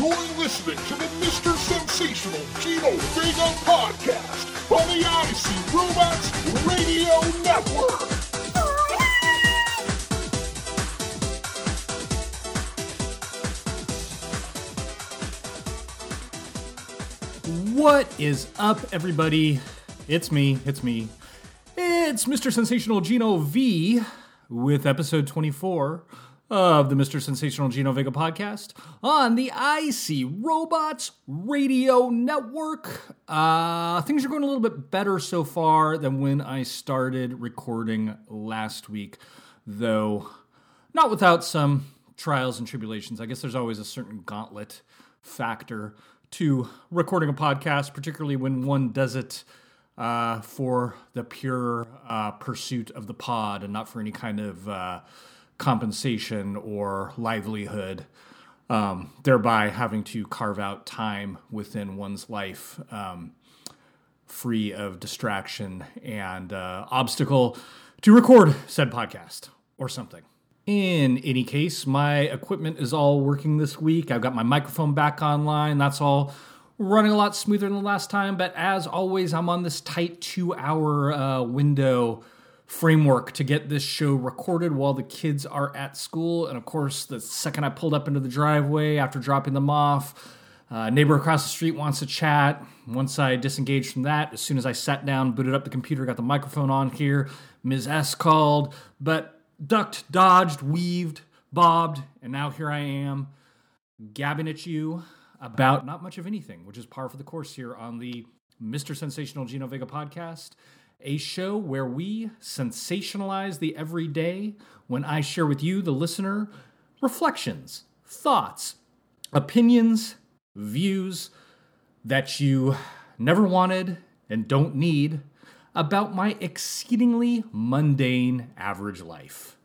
You're listening to the Mr. Sensational Gino Vega podcast on the IC Robots Radio Network. What is up, everybody? It's me, it's me. It's Mr. Sensational Gino V with episode 24 of the Mr. Sensational Gino Vega podcast on the IC Robots Radio Network. Uh, things are going a little bit better so far than when I started recording last week, though not without some trials and tribulations. I guess there's always a certain gauntlet factor to recording a podcast, particularly when one does it uh, for the pure uh, pursuit of the pod and not for any kind of uh, compensation or livelihood, um, thereby having to carve out time within one's life um, free of distraction and uh, obstacle to record said podcast or something. In any case, my equipment is all working this week. I've got my microphone back online. That's all running a lot smoother than the last time. But as always, I'm on this tight two hour uh, window framework to get this show recorded while the kids are at school. And of course, the second I pulled up into the driveway after dropping them off, uh, neighbor across the street wants to chat. Once I disengaged from that, as soon as I sat down, booted up the computer, got the microphone on here, Ms. S called, but ducked, dodged, weaved, bobbed, and now here I am gabbing at you about not much of anything, which is par for the course here on the Mr. Sensational Gino Vega podcast, a show where we sensationalize the everyday when I share with you, the listener, reflections, thoughts, opinions, views that you never wanted and don't need about my exceedingly mundane average life.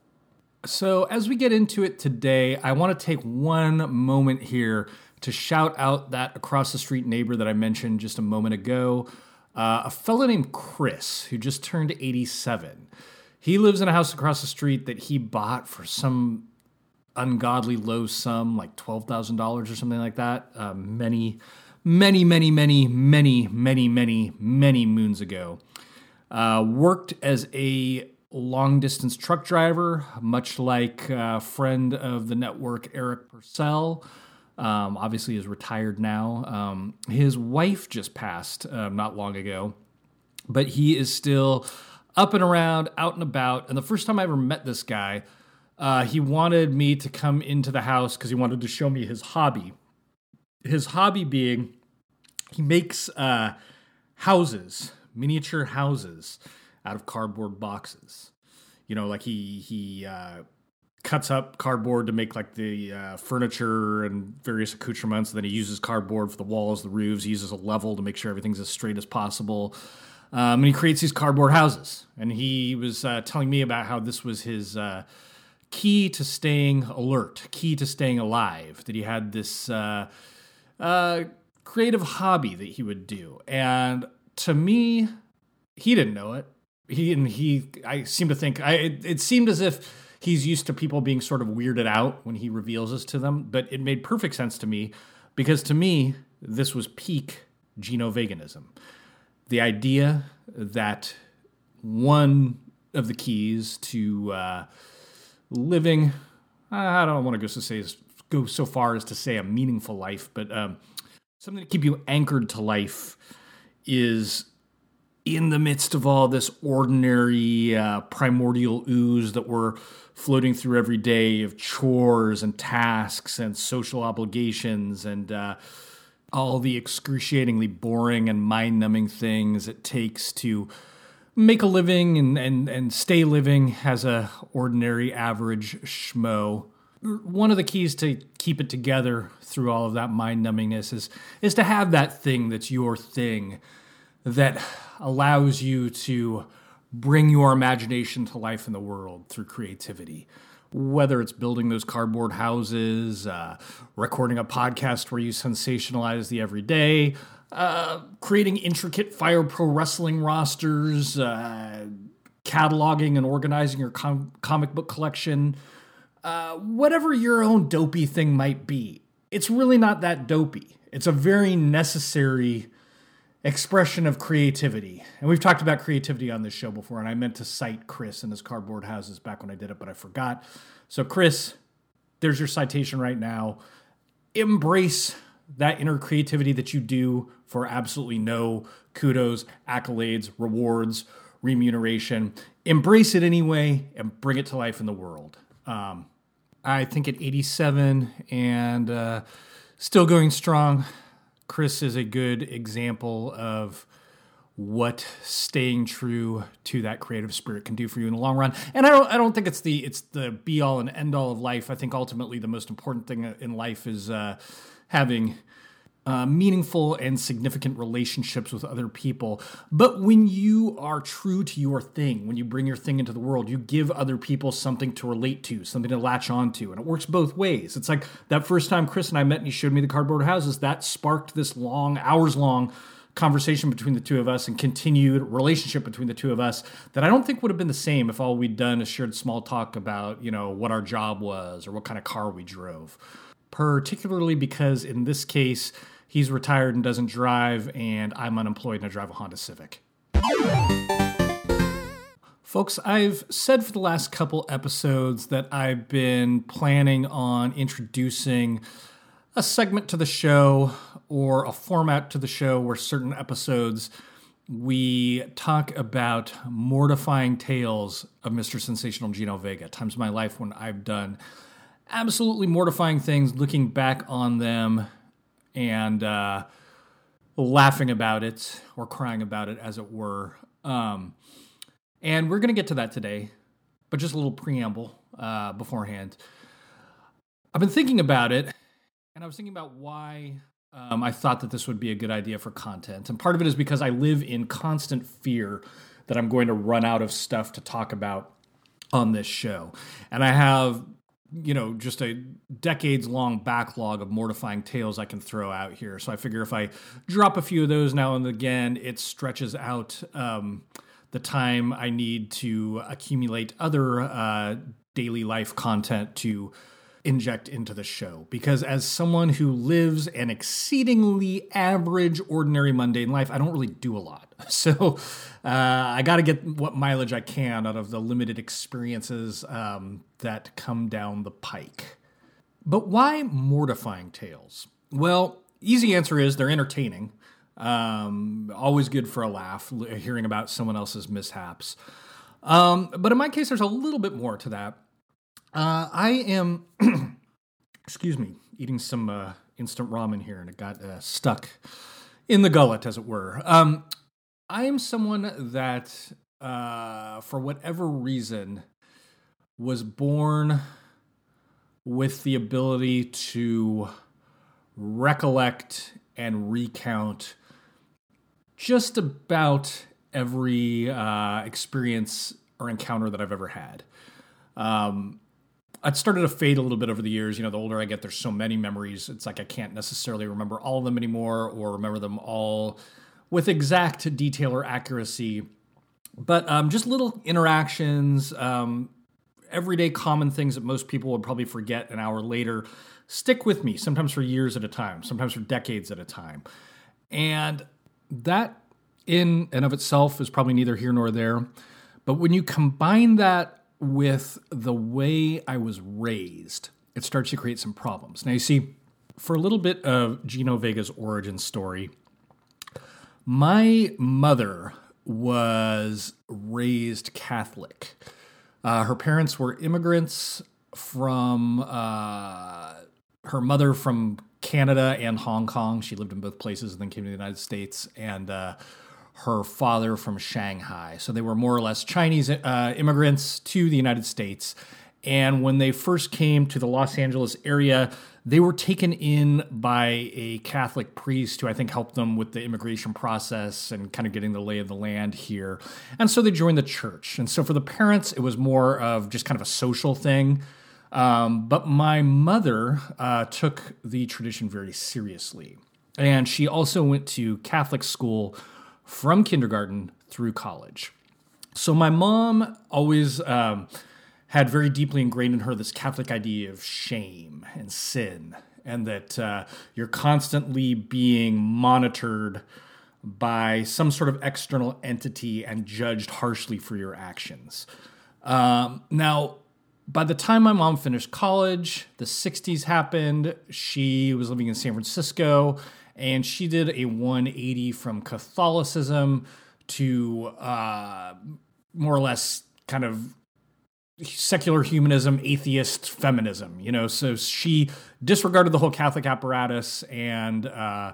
So, as we get into it today, I want to take one moment here to shout out that across the street neighbor that I mentioned just a moment ago, uh, a fellow named Chris who just turned 87. He lives in a house across the street that he bought for some ungodly low sum, like $12,000 or something like that, uh, many, many, many, many, many, many, many, many moons ago. Uh, worked as a long distance truck driver, much like a friend of the network, Eric Purcell. Um, obviously, is retired now. Um, his wife just passed uh, not long ago, but he is still up and around, out and about. And the first time I ever met this guy, uh, he wanted me to come into the house because he wanted to show me his hobby. His hobby being he makes uh, houses miniature houses out of cardboard boxes. You know, like he he uh, cuts up cardboard to make like the uh, furniture and various accoutrements. And then he uses cardboard for the walls, the roofs. He uses a level to make sure everything's as straight as possible. Um, and he creates these cardboard houses. And he was uh, telling me about how this was his uh, key to staying alert, key to staying alive. That he had this uh, uh, creative hobby that he would do, and to me, he didn't know it. He and he, I seem to think, I it, it seemed as if he's used to people being sort of weirded out when he reveals this to them. But it made perfect sense to me because to me, this was peak Gino veganism. The idea that one of the keys to uh, living, I don't want to go so say go so far as to say a meaningful life, but um, something to keep you anchored to life is in the midst of all this ordinary uh, primordial ooze that we're floating through every day of chores and tasks and social obligations and uh, all the excruciatingly boring and mind numbing things it takes to make a living and, and, and stay living as a ordinary average schmo. One of the keys to keep it together through all of that mind numbingness is is to have that thing that's your thing that allows you to bring your imagination to life in the world through creativity. Whether it's building those cardboard houses, uh, recording a podcast where you sensationalize the everyday, uh, creating intricate Fire Pro Wrestling rosters, uh, cataloging and organizing your com- comic book collection, uh, whatever your own dopey thing might be. it's really not that dopey. It's a very necessary expression of creativity. And we've talked about creativity on this show before, and I meant to cite Chris and his cardboard houses back when I did it, but I forgot. So, Chris, there's your citation right now. Embrace that inner creativity that you do for absolutely no kudos, accolades, rewards, remuneration. Embrace it anyway and bring it to life in the world. Um, I think at 87 and uh, still going strong, Chris is a good example of what staying true to that creative spirit can do for you in the long run. And I don't I don't think it's the it's the be all and end all of life. I think ultimately the most important thing in life is uh, having uh, meaningful and significant relationships with other people. But when you are true to your thing, when you bring your thing into the world, you give other people something to relate to, something to latch onto. And it works both ways. It's like that first time Chris and I met and he showed me the cardboard houses, that sparked this long, hours long conversation between the two of us and continued relationship between the two of us that I don't think would have been the same if all we'd done is shared small talk about, you know, what our job was or what kind of car we drove. Particularly because in this case, he's retired and doesn't drive, and I'm unemployed and I drive a Honda Civic. Folks, I've said for the last couple episodes that I've been planning on introducing a segment to the show or a format to the show where certain episodes we talk about mortifying tales of Mr. Sensational Gino Vega, times in my life when I've done absolutely mortifying things, looking back on them and uh, laughing about it or crying about it, as it were. Um, and we're going to get to that today, but just a little preamble uh, beforehand. I've been thinking about it, and I was thinking about why um, I thought that this would be a good idea for content. And part of it is because I live in constant fear that I'm going to run out of stuff to talk about on this show. And I have you know, just a decades long backlog of mortifying tales I can throw out here. So I figure if I drop a few of those now and again, it stretches out um, the time I need to accumulate other uh, daily life content to inject into the show. Because as someone who lives an exceedingly average ordinary mundane life i don't really do a lot. So uh, i got to get what mileage i can out of the limited experiences um, that come down the pike. But why mortifying tales? Well easy answer is they're entertaining. Um, always good for a laugh hearing about someone else's mishaps. Um, but in my case there's a little bit more to that uh, I am, excuse me, eating some uh, instant ramen here, and it got uh, stuck in the gullet, as it were. Um, I am someone that, uh, for whatever reason, was born with the ability to recollect and recount just about every uh, experience or encounter that I've ever had. Um, it started to fade a little bit over the years. You know, the older I get, there's so many memories. It's like I can't necessarily remember all of them anymore or remember them all with exact detail or accuracy. But um, just little interactions, um, everyday common things that most people would probably forget an hour later stick with me, sometimes for years at a time, sometimes for decades at a time. And that in and of itself is probably neither here nor there. But when you combine that with the way I was raised, it starts to create some problems. Now, you see, for a little bit of Gino Vega's origin story, my mother was raised Catholic. Uh, her parents were immigrants from uh, her mother from Canada and Hong Kong. She lived in both places and then came to the United States. And uh, her father from Shanghai. So they were more or less Chinese uh, immigrants to the United States. And when they first came to the Los Angeles area, they were taken in by a Catholic priest who I think helped them with the immigration process and kind of getting the lay of the land here. And so they joined the church. And so for the parents, it was more of just kind of a social thing. Um, but my mother uh, took the tradition very seriously. And she also went to Catholic school from kindergarten through college. So my mom always um, had very deeply ingrained in her this Catholic idea of shame and sin. and that uh, you're constantly being monitored by some sort of external entity and judged harshly for your actions. Um, now, by the time my mom finished college, the 60s happened. She was living in San Francisco and she did a 180 from Catholicism to uh, more or less kind of secular humanism, atheist feminism. You know, so she disregarded the whole Catholic apparatus and uh,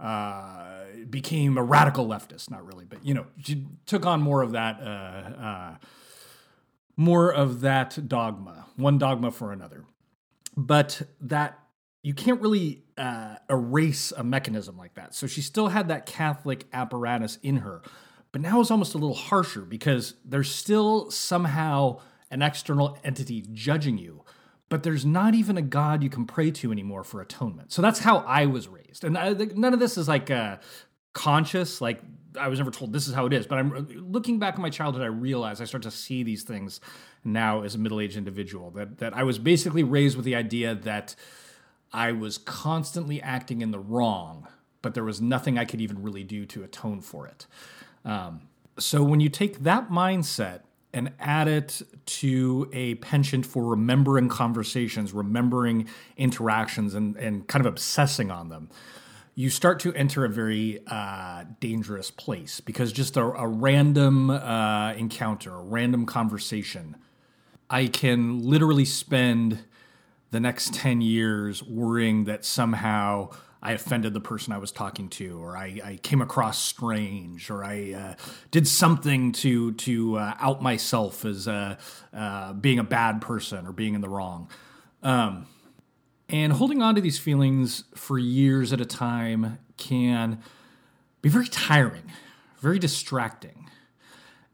uh, became a radical leftist. Not really, but you know, she took on more of that, uh, uh more of that dogma, one dogma for another. But that you can't really uh, erase a mechanism like that. So she still had that Catholic apparatus in her, but now it's almost a little harsher because there's still somehow an external entity judging you, but there's not even a God you can pray to anymore for atonement. So that's how I was raised. And I, none of this is like uh, conscious, like I was never told this is how it is. But I'm looking back at my childhood, I realize I start to see these things now as a middle aged individual. That, that I was basically raised with the idea that I was constantly acting in the wrong, but there was nothing I could even really do to atone for it. Um, so when you take that mindset and add it to a penchant for remembering conversations, remembering interactions, and, and kind of obsessing on them, you start to enter a very uh, dangerous place because just a, a random uh, encounter, a random conversation, I can literally spend the next 10 years worrying that somehow I offended the person I was talking to, or I, I came across strange, or I uh, did something to to uh, out myself as uh, uh, being a bad person or being in the wrong. Um, and holding on to these feelings for years at a time can be very tiring, very distracting.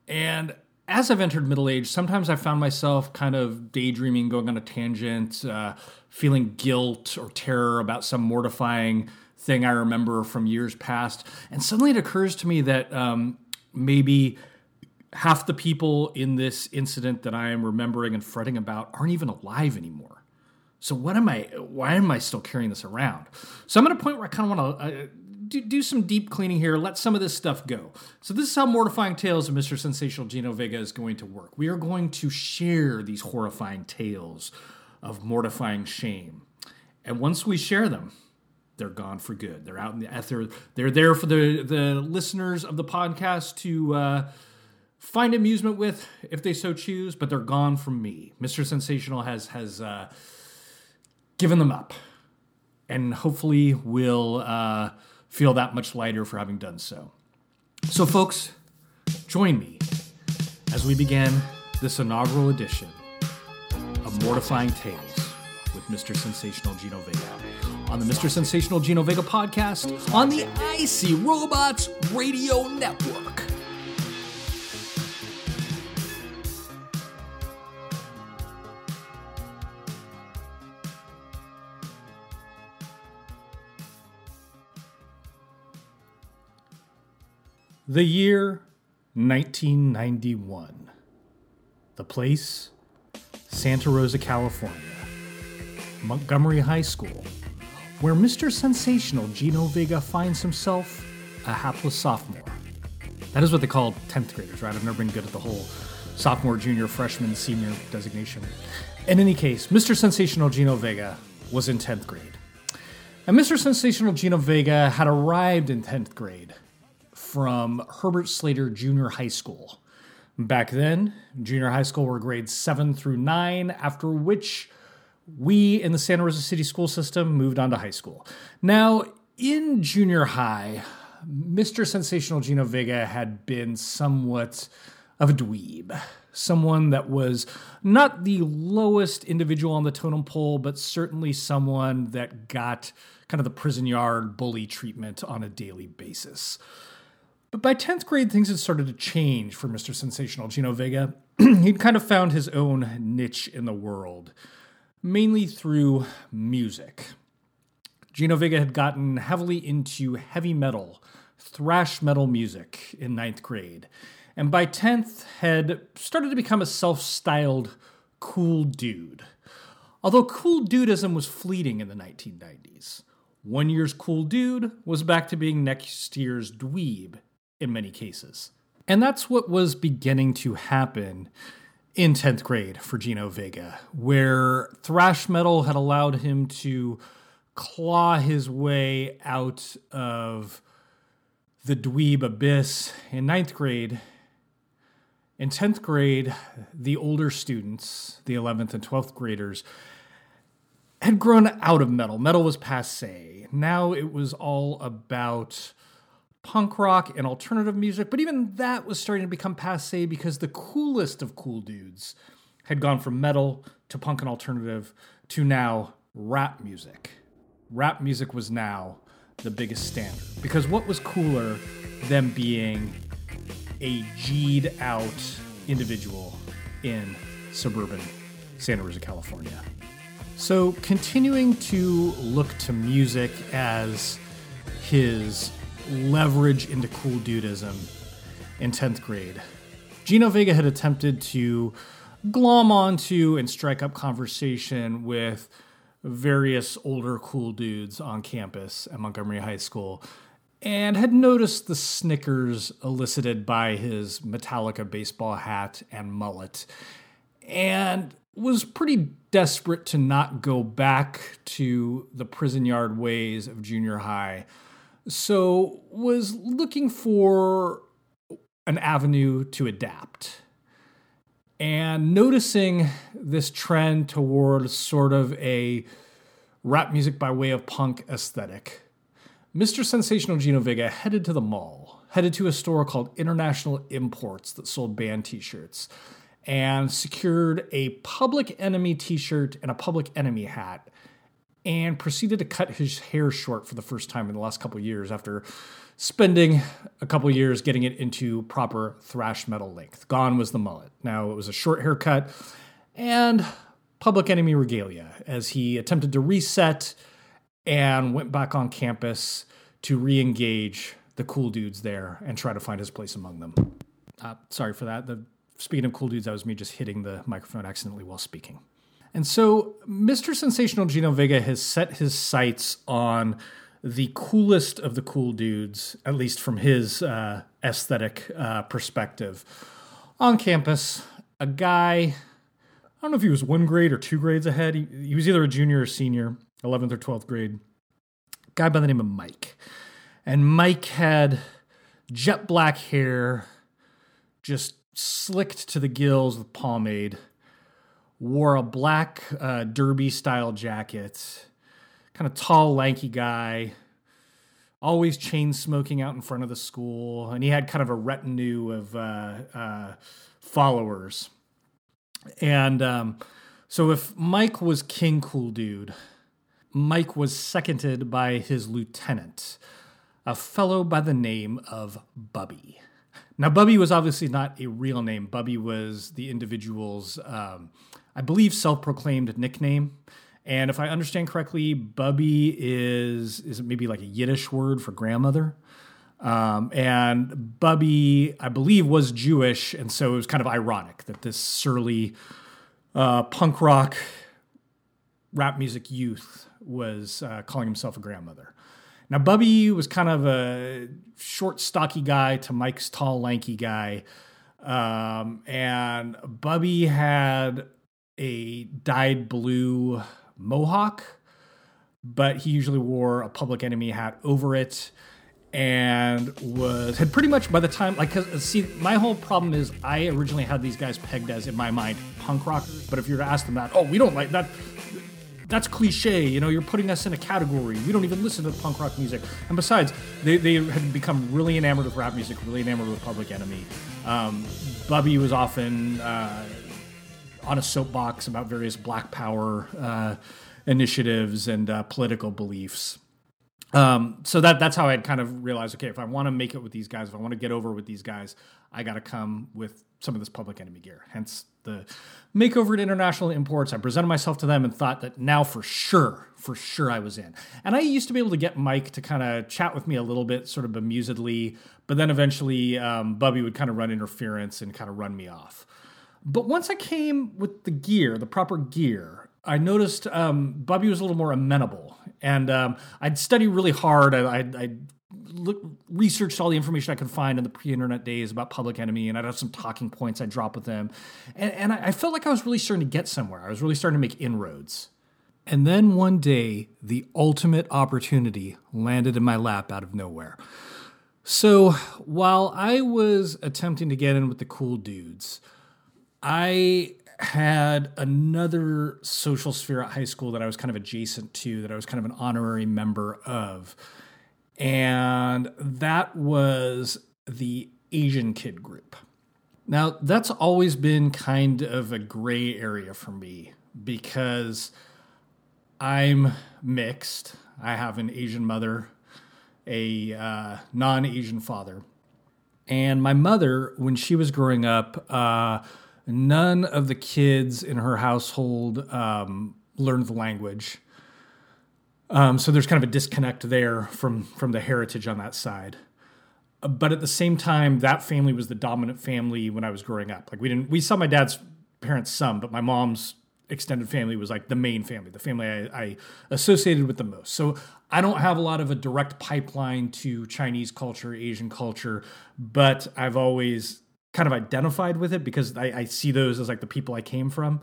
And as I've entered middle age, sometimes I found myself kind of daydreaming, going on a tangent, uh, feeling guilt or terror about some mortifying thing I remember from years past. And suddenly it occurs to me that um, maybe half the people in this incident that I am remembering and fretting about aren't even alive anymore. So what am I? Why am I still carrying this around? So I'm at a point where I kind of want to uh, do, do some deep cleaning here. Let some of this stuff go. So this is how Mortifying Tales of Mr. Sensational Gino Vega is going to work. We are going to share these horrifying tales of mortifying shame. And once we share them, they're gone for good. They're out in the ether. They're there for the, the listeners of the podcast to uh, find amusement with if they so choose, but they're gone from me. Mr. Sensational has has uh, given them up, and hopefully we'll. uh, feel that much lighter for having done so. So, folks, join me as we begin this inaugural edition of Mortifying Tales with Mr. Sensational Gino Vega on the Mr. Sensational Gino Vega podcast on the Icy Robots Radio Network. The year 1991. The place, Santa Rosa, California. Montgomery High School, where Mr. Sensational Gino Vega finds himself a hapless sophomore. That is what they call 10th graders, right? I've never been good at the whole sophomore, junior, freshman, senior designation. In any case, Mr. Sensational Gino Vega was in 10th grade. And Mr. Sensational Gino Vega had arrived in 10th grade from Herbert Slater Junior High School. Back then, junior high school were grades 7 through 9, after which we in the Santa Rosa City school system moved on to high school. Now, in junior high, Mr. Sensational Gino Vega had been somewhat of a dweeb. Someone that was not the lowest individual on the totem pole, but certainly someone that got kind of the prison yard bully treatment on a daily basis. But by 10th grade, things had started to change for Mr. Sensational Gino Vega. He'd kind of found his own niche in the world, mainly through music. Gino Vega had gotten heavily into heavy metal, thrash metal music in ninth grade, and by 10th had started to become a self styled cool dude. Although cool dudism was fleeting in the 1990s, one year's cool dude was back to being next year's dweeb in many cases. And that's what was beginning to happen in 10th grade for Gino Vega, where thrash metal had allowed him to claw his way out of the dweeb abyss in ninth grade. In 10th grade, the older students, the 11th and 12th graders, had grown out of metal. Metal was passe. Now it was all about punk rock and alternative music, but even that was starting to become passe because the coolest of cool dudes had gone from metal to punk and alternative to now rap music. Rap music was now the biggest standard because what was cooler than being a G'd out individual in suburban Santa Rosa, California? So, continuing to look to music as his leverage into cool dudism in 10th grade, Gino Vega had attempted to glom onto and strike up conversation with various older cool dudes on campus at Montgomery High School and had noticed the snickers elicited by his Metallica baseball hat and mullet and was pretty desperate to not go back to the prison yard ways of junior high. So was looking for an avenue to adapt. And noticing this trend toward sort of a rap music by way of punk aesthetic, Mr. Sensational Gino Vega headed to the mall, headed to a store called International Imports that sold band t shirts and secured a Public Enemy t shirt and a Public Enemy hat, and proceeded to cut his hair short for the first time in the last couple years after spending a couple years getting it into proper thrash metal length. Gone was the mullet. Now it was a short haircut and Public Enemy regalia as he attempted to reset and went back on campus to re engage the cool dudes there and try to find his place among them. Uh, sorry for that. The speaking of cool dudes, that was me just hitting the microphone accidentally while speaking. And so, Mr. Sensational Gino Vega has set his sights on the coolest of the cool dudes, at least from his uh, aesthetic uh, perspective, on campus. A guy, I don't know if he was one grade or two grades ahead. He, he was either a junior or senior, 11th or 12th grade. Guy by the name of Mike. And Mike had jet black hair, just slicked to the gills with pomade, wore a black uh, derby style jacket, kind of tall, lanky guy, always chain smoking out in front of the school, and he had kind of a retinue of uh, uh, followers. And um, so, if Mike was King Cool Dude, Mike was seconded by his lieutenant, a fellow by the name of Bubby. Now, Bubby was obviously not a real name. Bubby was the individual's, um, I believe, self-proclaimed nickname. And if I understand correctly, Bubby is is maybe like a Yiddish word for grandmother. Um, and Bubby, I believe, was Jewish, and so it was kind of ironic that this surly uh, punk rock rap music youth was uh, calling himself a grandmother. Now, Bubby was kind of a short, stocky guy to Mike's tall, lanky guy. Um, and Bubby had a dyed blue mohawk, but he usually wore a public enemy hat over it and was had pretty much by the time like cause, see my whole problem is I originally had these guys pegged as in my mind punk rockers, but if you were to ask them that, oh, we don't like that that's cliche. You know, you're putting us in a category. We don't even listen to punk rock music. And besides, they, they had become really enamored with rap music, really enamored with Public Enemy. Um, Bubby was often uh, on a soapbox about various Black Power uh, initiatives and uh, political beliefs. Um, so that that's how I'd kind of realized, okay, if I want to make it with these guys, if I want to get over with these guys, I got to come with some of this public enemy gear. Hence the makeover at international imports. I presented myself to them and thought that now for sure, for sure I was in. And I used to be able to get Mike to kind of chat with me a little bit, sort of bemusedly, but then eventually um, Bubby would kind of run interference and kind of run me off. But once I came with the gear, the proper gear, I noticed um, Bubby was a little more amenable, and um, I'd study really hard. I, I'd, I'd look, researched all the information I could find in the pre-internet days about Public Enemy, and I'd have some talking points I'd drop with them, and, and I felt like I was really starting to get somewhere. I was really starting to make inroads. And then one day, the ultimate opportunity landed in my lap out of nowhere. So while I was attempting to get in with the cool dudes, I had another social sphere at high school that I was kind of adjacent to, that I was kind of an honorary member of. And that was the Asian kid group. Now, that's always been kind of a gray area for me because I'm mixed. I have an Asian mother, a uh, non Asian father. And my mother, when she was growing up, uh, none of the kids in her household um, learned the language. Um, so there's kind of a disconnect there from from the heritage on that side. But at the same time, that family was the dominant family when I was growing up. Like we didn't we saw my dad's parents some, but my mom's extended family was like the main family, the family I, I, associated with the most. So I don't have a lot of a direct pipeline to Chinese culture, Asian culture, but I've always kind of identified with it because I, I see those as like the people I came from.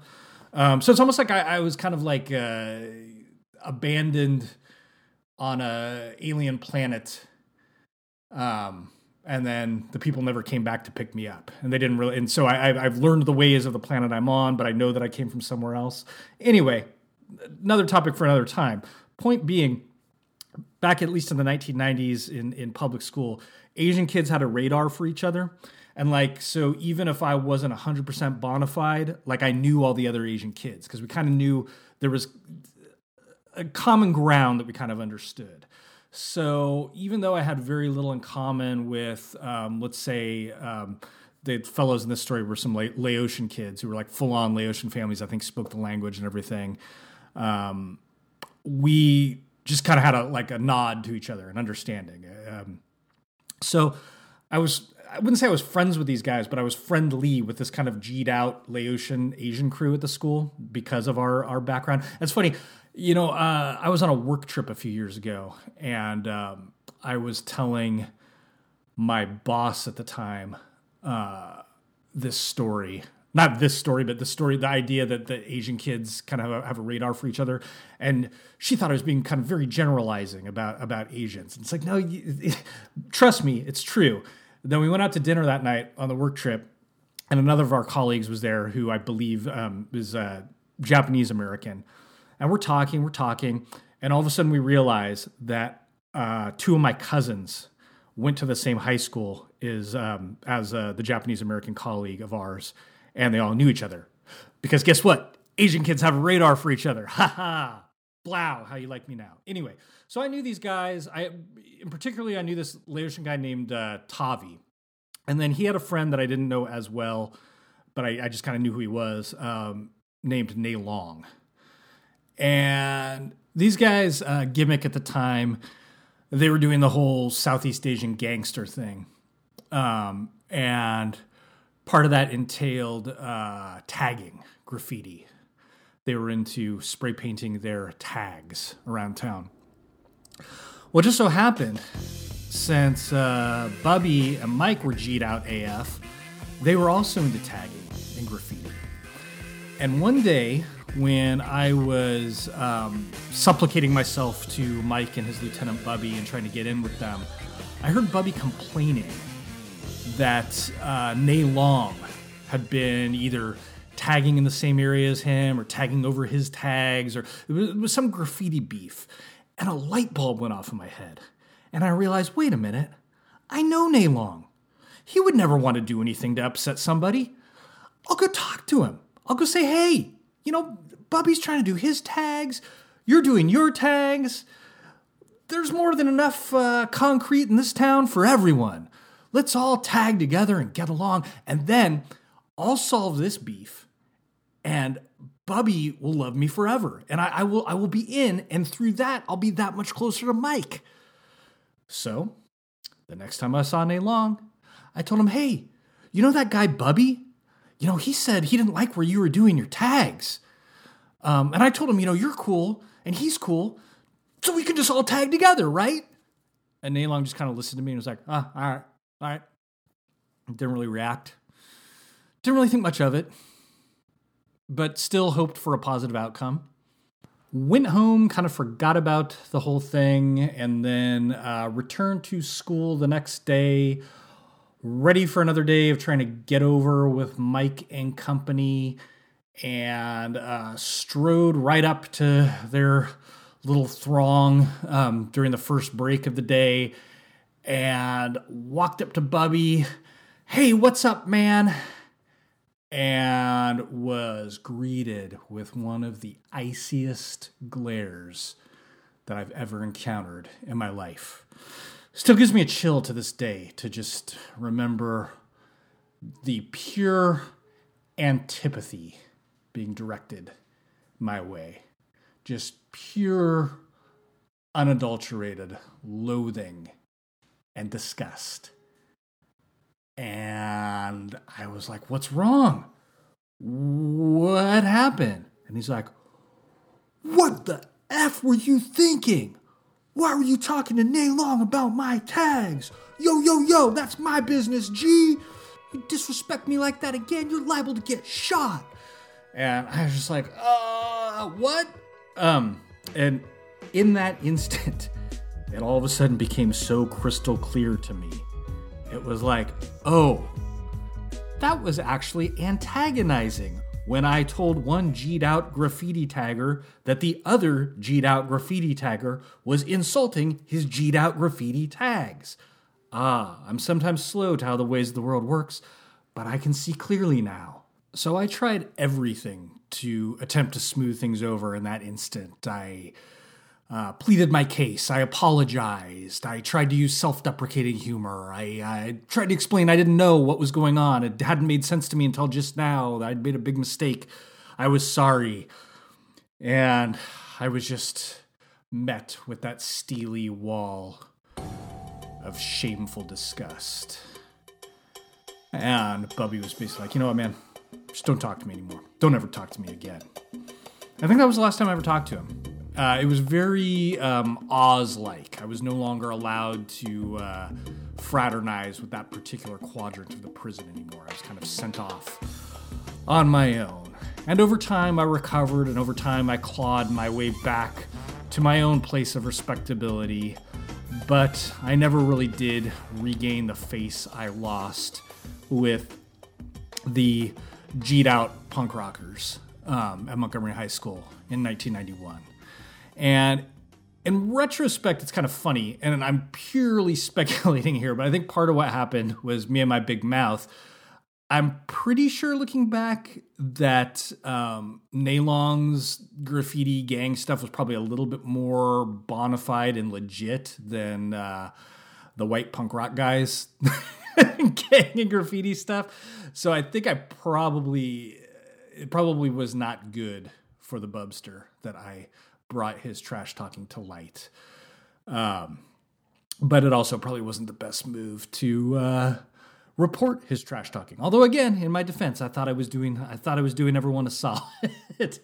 Um, so it's almost like I, I was kind of like uh, abandoned on a alien planet. Um, and then the people never came back to pick me up and they didn't really and so I, i've learned the ways of the planet i'm on but i know that i came from somewhere else anyway another topic for another time point being back at least in the 1990s in, in public school asian kids had a radar for each other and like so even if i wasn't 100% bona fide like i knew all the other asian kids because we kind of knew there was a common ground that we kind of understood so even though I had very little in common with, um, let's say, um, the fellows in this story were some La- Laotian kids who were like full on Laotian families, I think spoke the language and everything. Um, we just kind of had a like a nod to each other, an understanding. Um, so I was I wouldn't say I was friends with these guys, but I was friendly with this kind of G'd out Laotian Asian crew at the school because of our our background. It's funny. You know, uh, I was on a work trip a few years ago, and um, I was telling my boss at the time uh, this story. Not this story, but the story, the idea that the Asian kids kind of have a, have a radar for each other, and she thought I was being kind of very generalizing about about Asians. And it's like, no, you, trust me, it's true. Then we went out to dinner that night on the work trip, and another of our colleagues was there, who I believe um, is uh, Japanese American and we're talking, we're talking, and all of a sudden we realize that uh, two of my cousins went to the same high school as um, as uh, the Japanese American colleague of ours, and they all knew each other. Because guess what? Asian kids have a radar for each other. Ha ha. Blow, how you like me now. Anyway, so I knew these guys. I, particularly, I knew this Laotian guy named uh, Tavi, and then he had a friend that I didn't know as well, but I, I just kind of knew who he was, um, named Nei Long. And these guys, uh, gimmick at the time, they were doing the whole Southeast Asian gangster thing. Um, and part of that entailed uh, tagging graffiti. They were into spray painting their tags around town. Well, just so happened, since uh, Bubby and Mike were G'd out AF, they were also into tagging and graffiti. And one day, when I was um, supplicating myself to Mike and his lieutenant Bubby and trying to get in with them, I heard Bubby complaining that uh, Nei Long had been either tagging in the same area as him or tagging over his tags, or it was, it was some graffiti beef. And a light bulb went off in my head. And I realized wait a minute, I know Nei Long. He would never want to do anything to upset somebody. I'll go talk to him. I'll go say, hey, you know, Bubby's trying to do his tags. You're doing your tags. There's more than enough uh, concrete in this town for everyone. Let's all tag together and get along. And then I'll solve this beef and Bubby will love me forever. And I, I, will I will be in, and through that, I'll be that much closer to Mike. So the next time I saw Nei Long, I told him, hey, you know that guy Bubby? You know, he said he didn't like where you were doing your tags. Um, and I told him, you know, you're cool and he's cool, so we can just all tag together, right? And Naylong just kind of listened to me and was like, ah, all right, all right. Didn't really react. Didn't really think much of it, but still hoped for a positive outcome. Went home, kind of forgot about the whole thing, and then uh, returned to school the next day, ready for another day of trying to get over with Mike and company, and uh, strode right up to their little throng um, during the first break of the day and walked up to Bubby. Hey, what's up, man? And was greeted with one of the iciest glares that I've ever encountered in my life. Still gives me a chill to this day to just remember the pure antipathy being directed my way. Just pure, unadulterated loathing and disgust. And I was like, What's wrong? What happened? And he's like, What the F were you thinking? Why were you talking to Nay Long about my tags? Yo, yo, yo, that's my business, G. You disrespect me like that again, you're liable to get shot. And I was just like, uh, what? Um, and in that instant, it all of a sudden became so crystal clear to me. It was like, oh, that was actually antagonizing when I told one G'd out graffiti tagger that the other G'd out graffiti tagger was insulting his G'd out graffiti tags. Ah, I'm sometimes slow to how the ways of the world works, but I can see clearly now. So I tried everything to attempt to smooth things over in that instant. I uh, pleaded my case. I apologized. I tried to use self deprecating humor. I, I, tried to explain I didn't know what was going on. It hadn't made sense to me until just now. That I'd made a big mistake. I was sorry. And I was just met with that steely wall of shameful disgust. And Bubby was basically like, you know what, man? Just don't talk to me anymore. Don't ever talk to me again. I think that was the last time I ever talked to him. Uh, it was very um, Oz like. I was no longer allowed to uh, fraternize with that particular quadrant of the prison anymore. I was kind of sent off on my own. And over time, I recovered, and over time, I clawed my way back to my own place of respectability. But I never really did regain the face I lost with the G'd out punk rockers um, at Montgomery High School in 1991. And in retrospect, it's kind of funny, and I'm purely speculating here, but I think part of what happened was me and my big mouth. I'm pretty sure looking back that um, Naylong's graffiti gang stuff was probably a little bit more bona fide and legit than uh, the white punk rock guys gang and graffiti stuff. So I think I probably it probably was not good for the Bubster that I brought his trash talking to light. Um, but it also probably wasn't the best move to uh, report his trash talking. Although, again, in my defense, I thought I was doing I thought I was doing everyone a solid,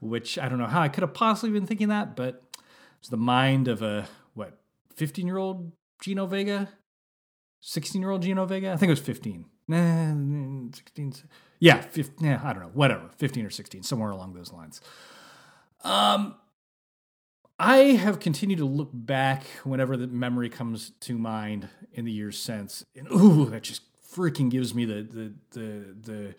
which I don't know how I could have possibly been thinking that, but it's the mind of a what fifteen year old Gino Vega, sixteen year old Gino Vega. I think it was fifteen. Nah, 16. Yeah, 15, yeah, I don't know, whatever, 15 or 16, somewhere along those lines. Um, I have continued to look back whenever the memory comes to mind in the years since, and ooh, that just freaking gives me the the the the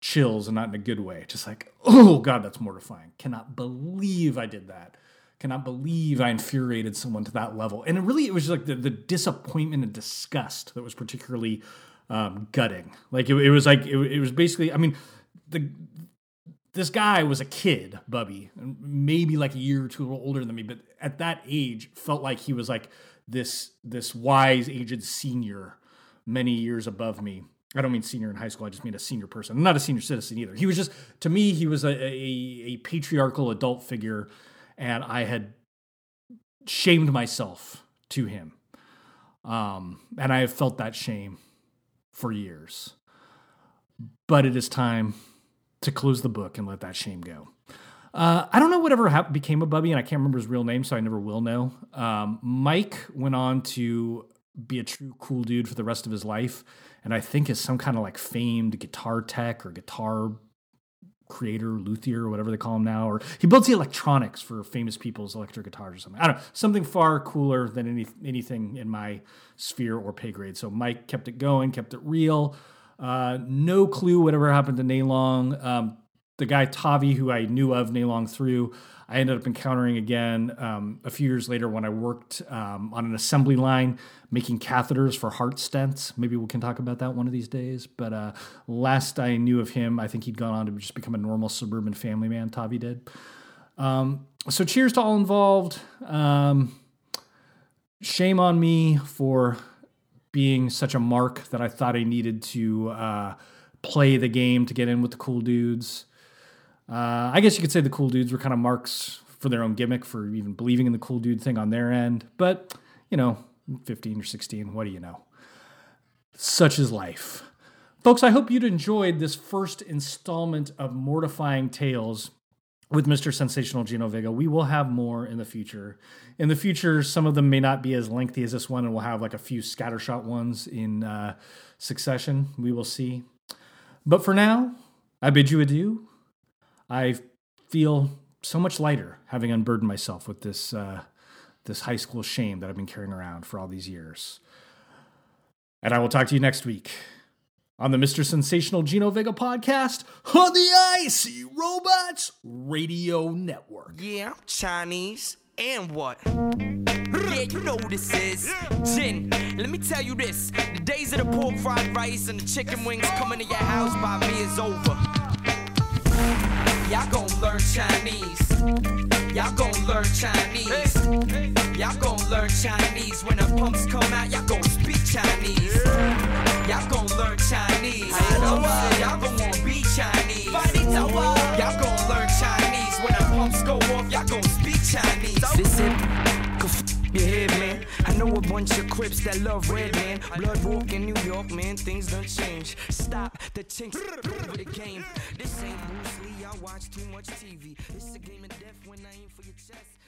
chills, and not in a good way. Just like, oh god, that's mortifying. Cannot believe I did that. Cannot believe I infuriated someone to that level. And it really, it was like the, the disappointment and disgust that was particularly um, gutting. Like it, it was like it, it was basically. I mean, the this guy was a kid, Bubby, maybe like a year or two older than me, but at that age felt like he was like this this wise, aged senior, many years above me. I don't mean senior in high school. I just mean a senior person. Not a senior citizen either. He was just to me, he was a, a, a patriarchal adult figure, and I had shamed myself to him, um, and I have felt that shame for years. But it is time to close the book and let that shame go. Uh, I don't know whatever hap- became of Bubby, and I can't remember his real name, so I never will know. Um, Mike went on to be a true cool dude for the rest of his life, and I think is some kind of like famed guitar tech or guitar creator, luthier, or whatever they call him now, or he builds the electronics for famous people's electric guitars or something. I don't know, something far cooler than any anything in my sphere or pay grade. So Mike kept it going, kept it real. Uh, no clue whatever happened to Naylong. Um, the guy Tavi, who I knew of Naylong through, I ended up encountering again um, a few years later when I worked um, on an assembly line making catheters for heart stents. Maybe we can talk about that one of these days. But uh, last I knew of him, I think he'd gone on to just become a normal suburban family man. Tavi did. Um, so cheers to all involved. Um, shame on me for being such a mark that I thought I needed to uh, play the game to get in with the cool dudes. Uh, I guess you could say the cool dudes were kind of marks for their own gimmick for even believing in the cool dude thing on their end. But, you know, 15 or 16, what do you know? Such is life. Folks, I hope you'd enjoyed this first installment of Mortifying Tales with Mr. Sensational Gino Vega. We will have more in the future. In the future, some of them may not be as lengthy as this one, and we'll have like a few scattershot ones in uh, succession. We will see. But for now, I bid you adieu. I feel so much lighter having unburdened myself with this uh, this high school shame that I've been carrying around for all these years. And I will talk to you next week on the Mr. Sensational Gino Vega podcast on the Icy Robots Radio Network. Yeah, I'm Chinese. And what? Yeah, you know who this is. Jin, let me tell you this. The days of the pork fried rice and the chicken wings coming to your house by me is over. Y'all gonna learn Chinese. Y'all gonna learn Chinese. Y'all gonna learn Chinese. When the pumps come out, y'all gonna speak Chinese. Y'all gon' learn Chinese. I know why. Y'all gon' wanna be Chinese. Y'all gon' learn Chinese. When the pumps go off, y'all gon' speak Chinese. Listen, your head, man. I know a bunch of Crips that love red, man. Blood walk in New York, man. Things done change. Stop the chinks over the game. This ain't Bruce Lee. I watch too much TV. It's a game of death when I aim for your chest.